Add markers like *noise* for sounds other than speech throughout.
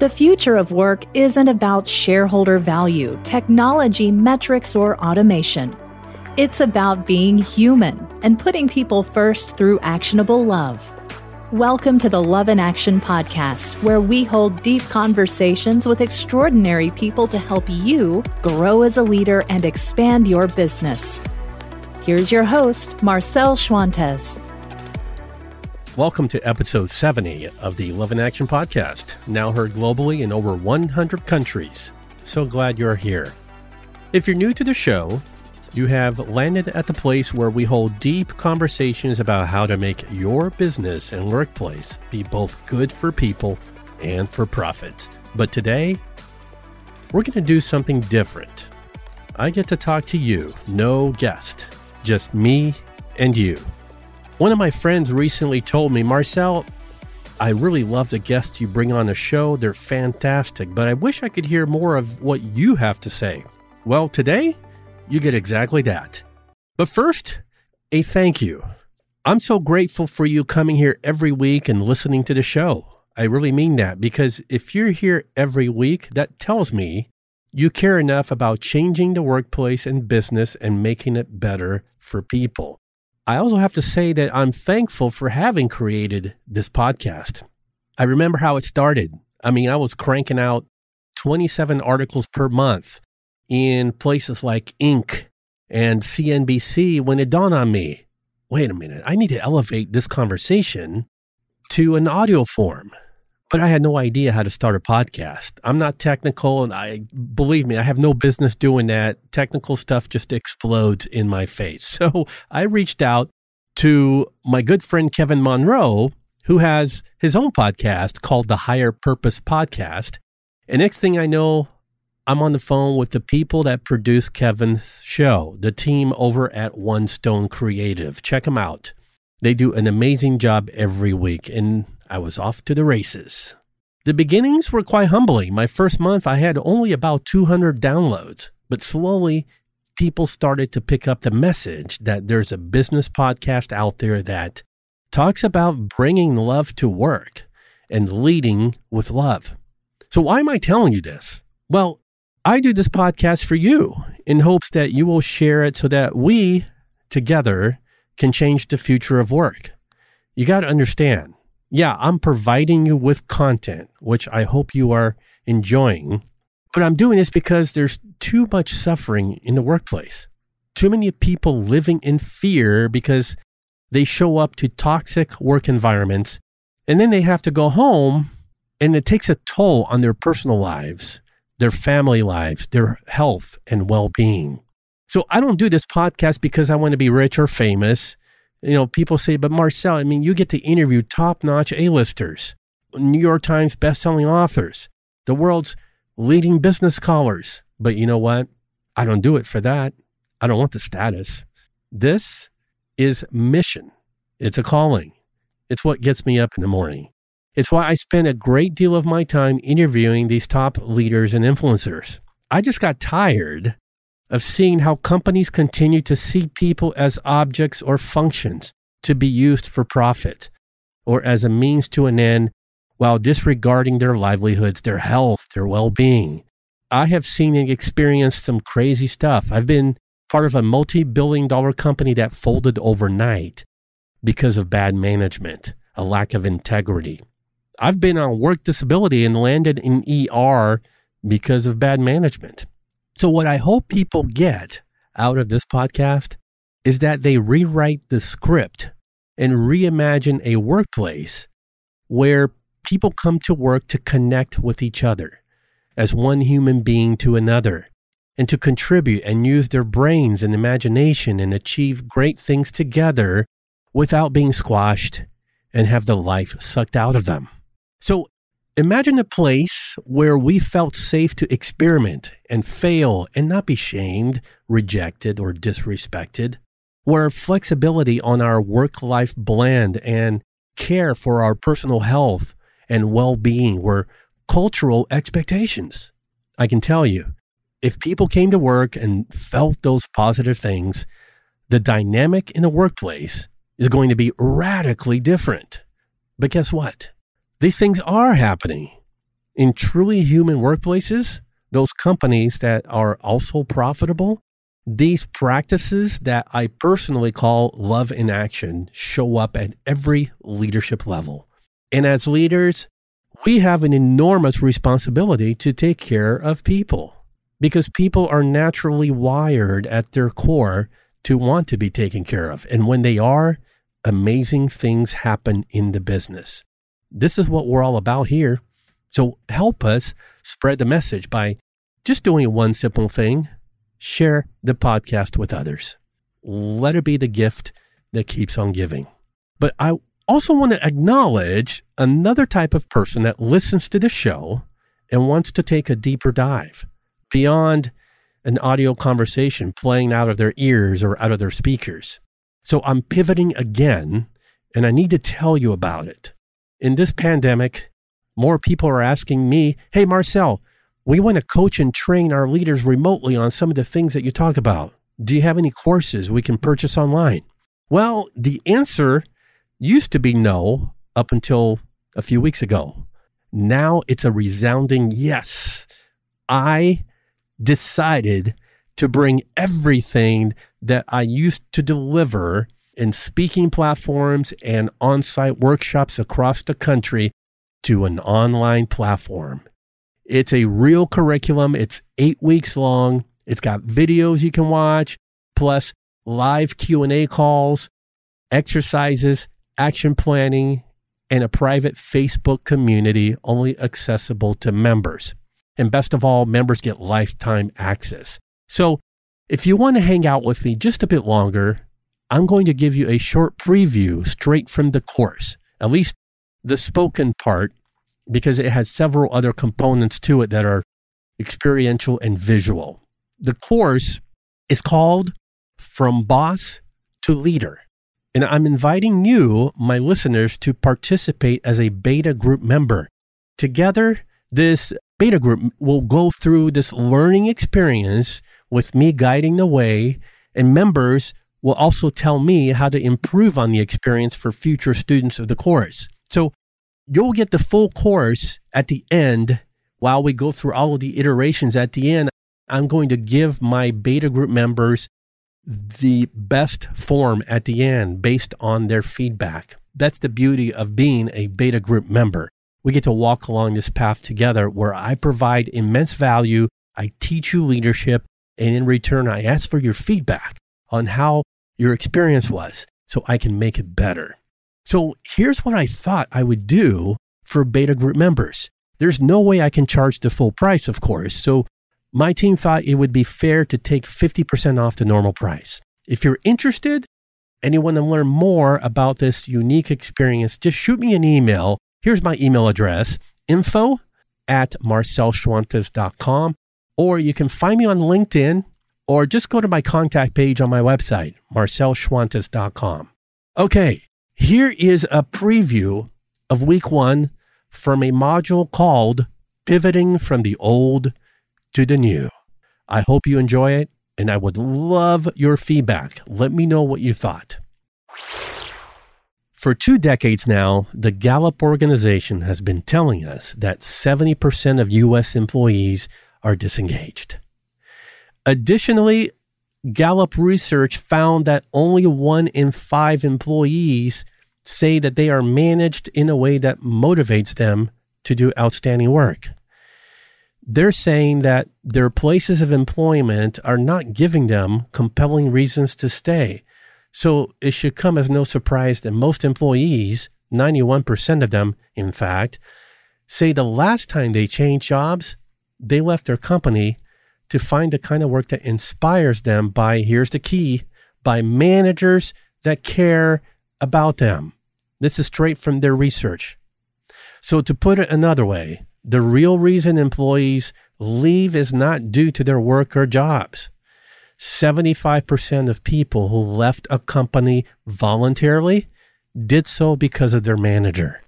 The future of work isn't about shareholder value, technology, metrics, or automation. It's about being human and putting people first through actionable love. Welcome to the Love in Action podcast, where we hold deep conversations with extraordinary people to help you grow as a leader and expand your business. Here's your host, Marcel Schwantes. Welcome to episode 70 of the Love in Action podcast, now heard globally in over 100 countries. So glad you're here. If you're new to the show, you have landed at the place where we hold deep conversations about how to make your business and workplace be both good for people and for profits. But today, we're going to do something different. I get to talk to you, no guest, just me and you. One of my friends recently told me, Marcel, I really love the guests you bring on the show. They're fantastic, but I wish I could hear more of what you have to say. Well, today, you get exactly that. But first, a thank you. I'm so grateful for you coming here every week and listening to the show. I really mean that because if you're here every week, that tells me you care enough about changing the workplace and business and making it better for people. I also have to say that I'm thankful for having created this podcast. I remember how it started. I mean, I was cranking out 27 articles per month in places like Inc. and CNBC when it dawned on me wait a minute, I need to elevate this conversation to an audio form. But I had no idea how to start a podcast. I'm not technical, and I believe me, I have no business doing that. Technical stuff just explodes in my face. *laughs* So I reached out to my good friend Kevin Monroe, who has his own podcast called the Higher Purpose Podcast. And next thing I know, I'm on the phone with the people that produce Kevin's show, the team over at One Stone Creative. Check them out. They do an amazing job every week, and I was off to the races. The beginnings were quite humbling. My first month, I had only about 200 downloads, but slowly people started to pick up the message that there's a business podcast out there that talks about bringing love to work and leading with love. So, why am I telling you this? Well, I do this podcast for you in hopes that you will share it so that we together can change the future of work. You got to understand, yeah, I'm providing you with content, which I hope you are enjoying. But I'm doing this because there's too much suffering in the workplace. Too many people living in fear because they show up to toxic work environments and then they have to go home and it takes a toll on their personal lives, their family lives, their health and well being. So I don't do this podcast because I want to be rich or famous. You know, people say, but Marcel, I mean, you get to interview top notch A-listers, New York Times best-selling authors, the world's leading business scholars. But you know what? I don't do it for that. I don't want the status. This is mission. It's a calling. It's what gets me up in the morning. It's why I spend a great deal of my time interviewing these top leaders and influencers. I just got tired of seeing how companies continue to see people as objects or functions to be used for profit or as a means to an end while disregarding their livelihoods, their health, their well being. I have seen and experienced some crazy stuff. I've been part of a multi billion dollar company that folded overnight because of bad management, a lack of integrity. I've been on work disability and landed in ER because of bad management. So, what I hope people get out of this podcast is that they rewrite the script and reimagine a workplace where people come to work to connect with each other as one human being to another and to contribute and use their brains and imagination and achieve great things together without being squashed and have the life sucked out of them. So imagine a place where we felt safe to experiment and fail and not be shamed, rejected, or disrespected, where flexibility on our work life blend and care for our personal health and well being were cultural expectations. I can tell you, if people came to work and felt those positive things, the dynamic in the workplace is going to be radically different. But guess what? These things are happening. in truly human workplaces, those companies that are also profitable, these practices that I personally call love in action show up at every leadership level. And as leaders, we have an enormous responsibility to take care of people because people are naturally wired at their core to want to be taken care of. And when they are, amazing things happen in the business. This is what we're all about here. So help us spread the message by just doing one simple thing share the podcast with others. Let it be the gift that keeps on giving. But I also want to acknowledge another type of person that listens to the show and wants to take a deeper dive beyond an audio conversation playing out of their ears or out of their speakers. So I'm pivoting again, and I need to tell you about it. In this pandemic, more people are asking me, Hey, Marcel, we want to coach and train our leaders remotely on some of the things that you talk about. Do you have any courses we can purchase online? Well, the answer used to be no up until a few weeks ago. Now it's a resounding yes. I decided to bring everything that I used to deliver in speaking platforms and on site workshops across the country to an online platform. It's a real curriculum. It's eight weeks long. It's got videos you can watch, plus live Q&A calls, exercises, action planning, and a private Facebook community only accessible to members. And best of all, members get lifetime access. So if you want to hang out with me just a bit longer, I'm going to give you a short preview straight from the course, at least the spoken part, because it has several other components to it that are experiential and visual. The course is called From Boss to Leader. And I'm inviting you, my listeners, to participate as a beta group member. Together, this beta group will go through this learning experience with me guiding the way, and members will also tell me how to improve on the experience for future students of the course. So you'll get the full course at the end while we go through all of the iterations at the end. I'm going to give my beta group members the best form at the end based on their feedback. That's the beauty of being a beta group member. We get to walk along this path together where I provide immense value. I teach you leadership. And in return, I ask for your feedback on how your experience was so I can make it better. So here's what I thought I would do for beta group members. There's no way I can charge the full price, of course. So my team thought it would be fair to take 50% off the normal price. If you're interested and you want to learn more about this unique experience, just shoot me an email. Here's my email address info at marcelschwantes.com, or you can find me on LinkedIn or just go to my contact page on my website, marcelschwantes.com. Okay, here is a preview of week one from a module called Pivoting from the Old to the new. I hope you enjoy it, and I would love your feedback. Let me know what you thought. For two decades now, the Gallup organization has been telling us that 70% of U.S. employees are disengaged. Additionally, Gallup research found that only one in five employees say that they are managed in a way that motivates them to do outstanding work they're saying that their places of employment are not giving them compelling reasons to stay. So it should come as no surprise that most employees, 91% of them, in fact, say the last time they changed jobs, they left their company to find the kind of work that inspires them by, here's the key, by managers that care about them. This is straight from their research. So to put it another way, the real reason employees leave is not due to their work or jobs. 75% of people who left a company voluntarily did so because of their manager.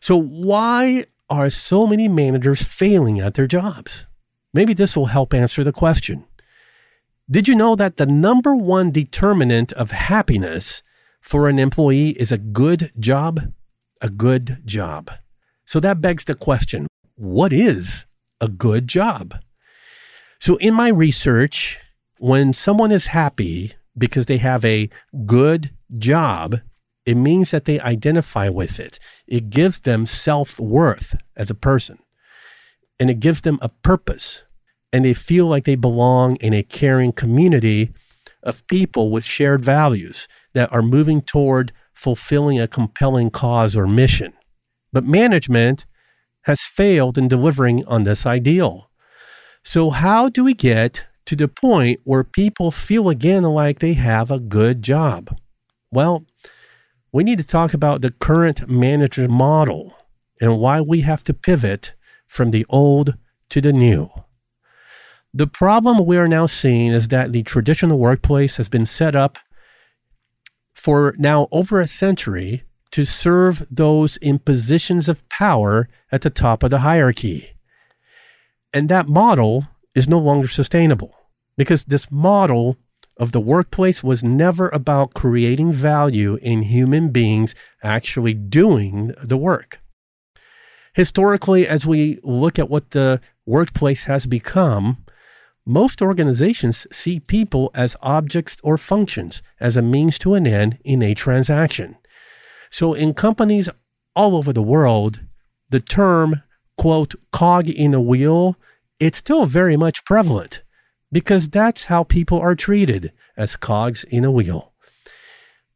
So, why are so many managers failing at their jobs? Maybe this will help answer the question. Did you know that the number one determinant of happiness for an employee is a good job? A good job. So that begs the question what is a good job? So, in my research, when someone is happy because they have a good job, it means that they identify with it. It gives them self worth as a person and it gives them a purpose. And they feel like they belong in a caring community of people with shared values that are moving toward fulfilling a compelling cause or mission. But management has failed in delivering on this ideal. So, how do we get to the point where people feel again like they have a good job? Well, we need to talk about the current manager model and why we have to pivot from the old to the new. The problem we are now seeing is that the traditional workplace has been set up for now over a century to serve those in positions of power at the top of the hierarchy. And that model is no longer sustainable because this model of the workplace was never about creating value in human beings actually doing the work. Historically, as we look at what the workplace has become, most organizations see people as objects or functions, as a means to an end in a transaction. So, in companies all over the world, the term, quote, cog in a wheel, it's still very much prevalent because that's how people are treated as cogs in a wheel.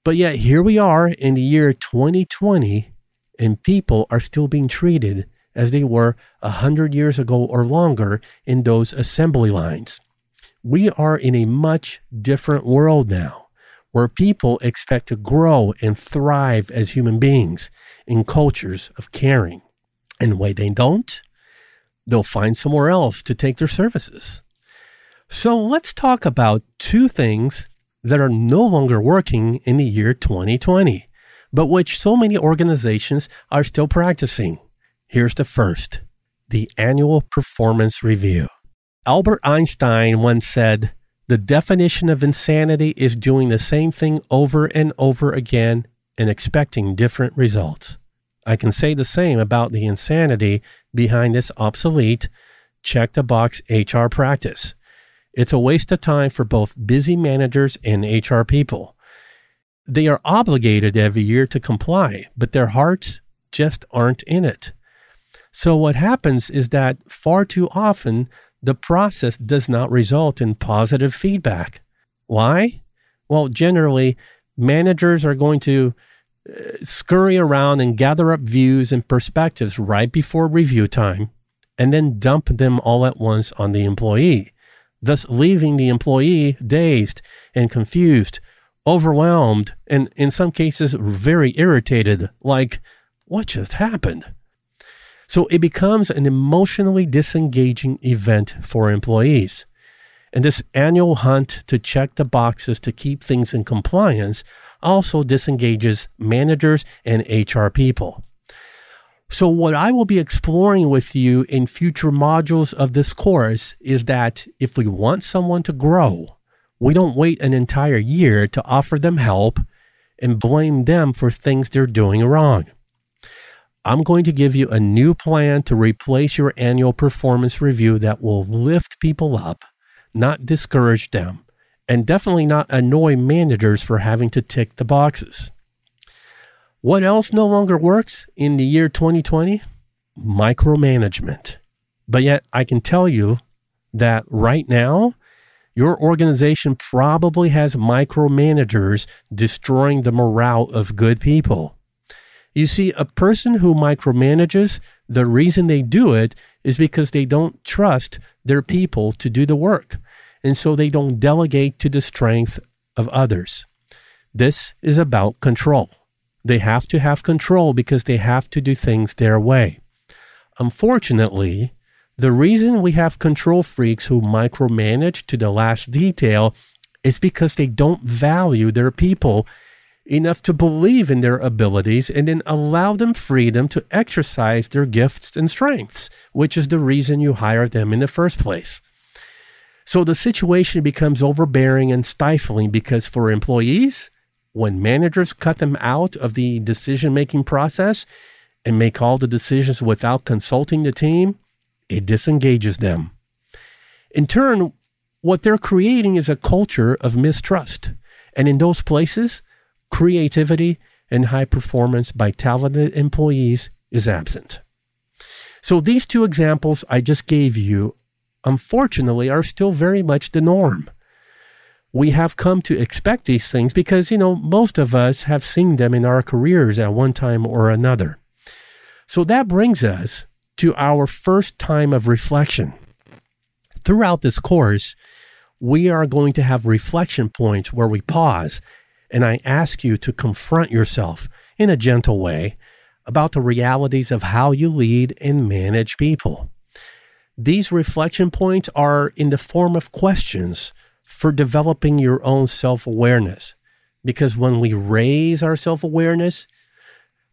But yet, here we are in the year 2020, and people are still being treated as they were a hundred years ago or longer in those assembly lines. We are in a much different world now where people expect to grow and thrive as human beings in cultures of caring. And when they don't, they'll find somewhere else to take their services. So let's talk about two things that are no longer working in the year 2020, but which so many organizations are still practicing. Here's the first the annual performance review. Albert Einstein once said, The definition of insanity is doing the same thing over and over again and expecting different results. I can say the same about the insanity behind this obsolete check the box HR practice. It's a waste of time for both busy managers and HR people. They are obligated every year to comply, but their hearts just aren't in it. So, what happens is that far too often the process does not result in positive feedback. Why? Well, generally, managers are going to uh, scurry around and gather up views and perspectives right before review time and then dump them all at once on the employee thus leaving the employee dazed and confused, overwhelmed, and in some cases very irritated, like, what just happened? So it becomes an emotionally disengaging event for employees. And this annual hunt to check the boxes to keep things in compliance also disengages managers and HR people. So, what I will be exploring with you in future modules of this course is that if we want someone to grow, we don't wait an entire year to offer them help and blame them for things they're doing wrong. I'm going to give you a new plan to replace your annual performance review that will lift people up, not discourage them, and definitely not annoy managers for having to tick the boxes. What else no longer works in the year 2020? Micromanagement. But yet, I can tell you that right now, your organization probably has micromanagers destroying the morale of good people. You see, a person who micromanages, the reason they do it is because they don't trust their people to do the work. And so they don't delegate to the strength of others. This is about control. They have to have control because they have to do things their way. Unfortunately, the reason we have control freaks who micromanage to the last detail is because they don't value their people enough to believe in their abilities and then allow them freedom to exercise their gifts and strengths, which is the reason you hire them in the first place. So the situation becomes overbearing and stifling because for employees, when managers cut them out of the decision making process, and make all the decisions without consulting the team, it disengages them. In turn, what they're creating is a culture of mistrust. And in those places, creativity and high performance by talented employees is absent. So these two examples I just gave you, unfortunately, are still very much the norm we have come to expect these things because, you know, most of us have seen them in our careers at one time or another. So that brings us to our first time of reflection. Throughout this course, we are going to have reflection points where we pause and I ask you to confront yourself in a gentle way about the realities of how you lead and manage people. These reflection points are in the form of questions for developing your own self awareness. Because when we raise our self awareness,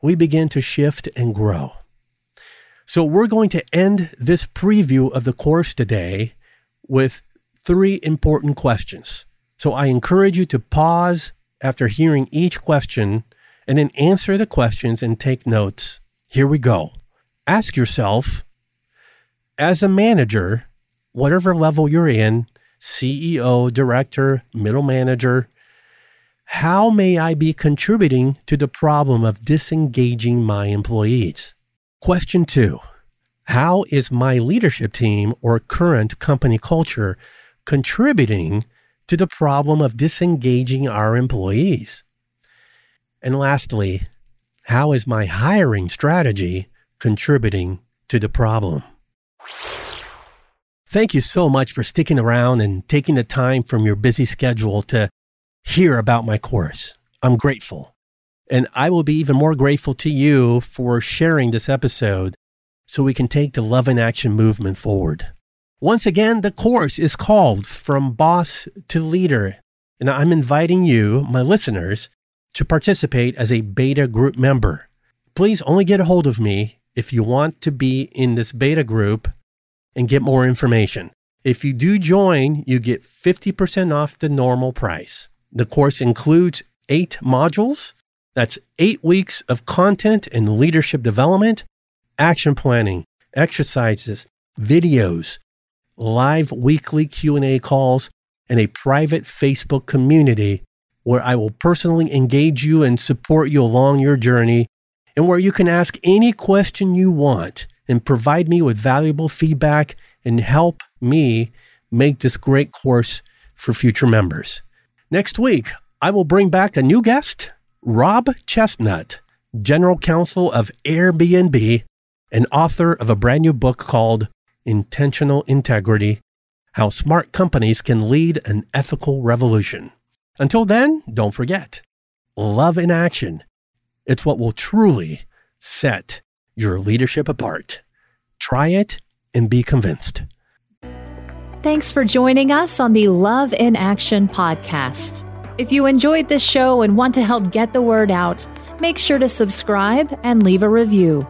we begin to shift and grow. So, we're going to end this preview of the course today with three important questions. So, I encourage you to pause after hearing each question and then answer the questions and take notes. Here we go. Ask yourself, as a manager, whatever level you're in, CEO, director, middle manager. How may I be contributing to the problem of disengaging my employees? Question two How is my leadership team or current company culture contributing to the problem of disengaging our employees? And lastly, how is my hiring strategy contributing to the problem? Thank you so much for sticking around and taking the time from your busy schedule to hear about my course. I'm grateful. And I will be even more grateful to you for sharing this episode so we can take the Love in Action movement forward. Once again, the course is called From Boss to Leader. And I'm inviting you, my listeners, to participate as a beta group member. Please only get a hold of me if you want to be in this beta group and get more information. If you do join, you get 50% off the normal price. The course includes eight modules. That's eight weeks of content and leadership development, action planning, exercises, videos, live weekly Q&A calls, and a private Facebook community where I will personally engage you and support you along your journey and where you can ask any question you want and provide me with valuable feedback and help me make this great course for future members. Next week, I will bring back a new guest, Rob Chesnut, General Counsel of Airbnb and author of a brand new book called Intentional Integrity How Smart Companies Can Lead an Ethical Revolution. Until then, don't forget love in action. It's what will truly set your leadership apart. Try it and be convinced. Thanks for joining us on the Love in Action podcast. If you enjoyed this show and want to help get the word out, make sure to subscribe and leave a review.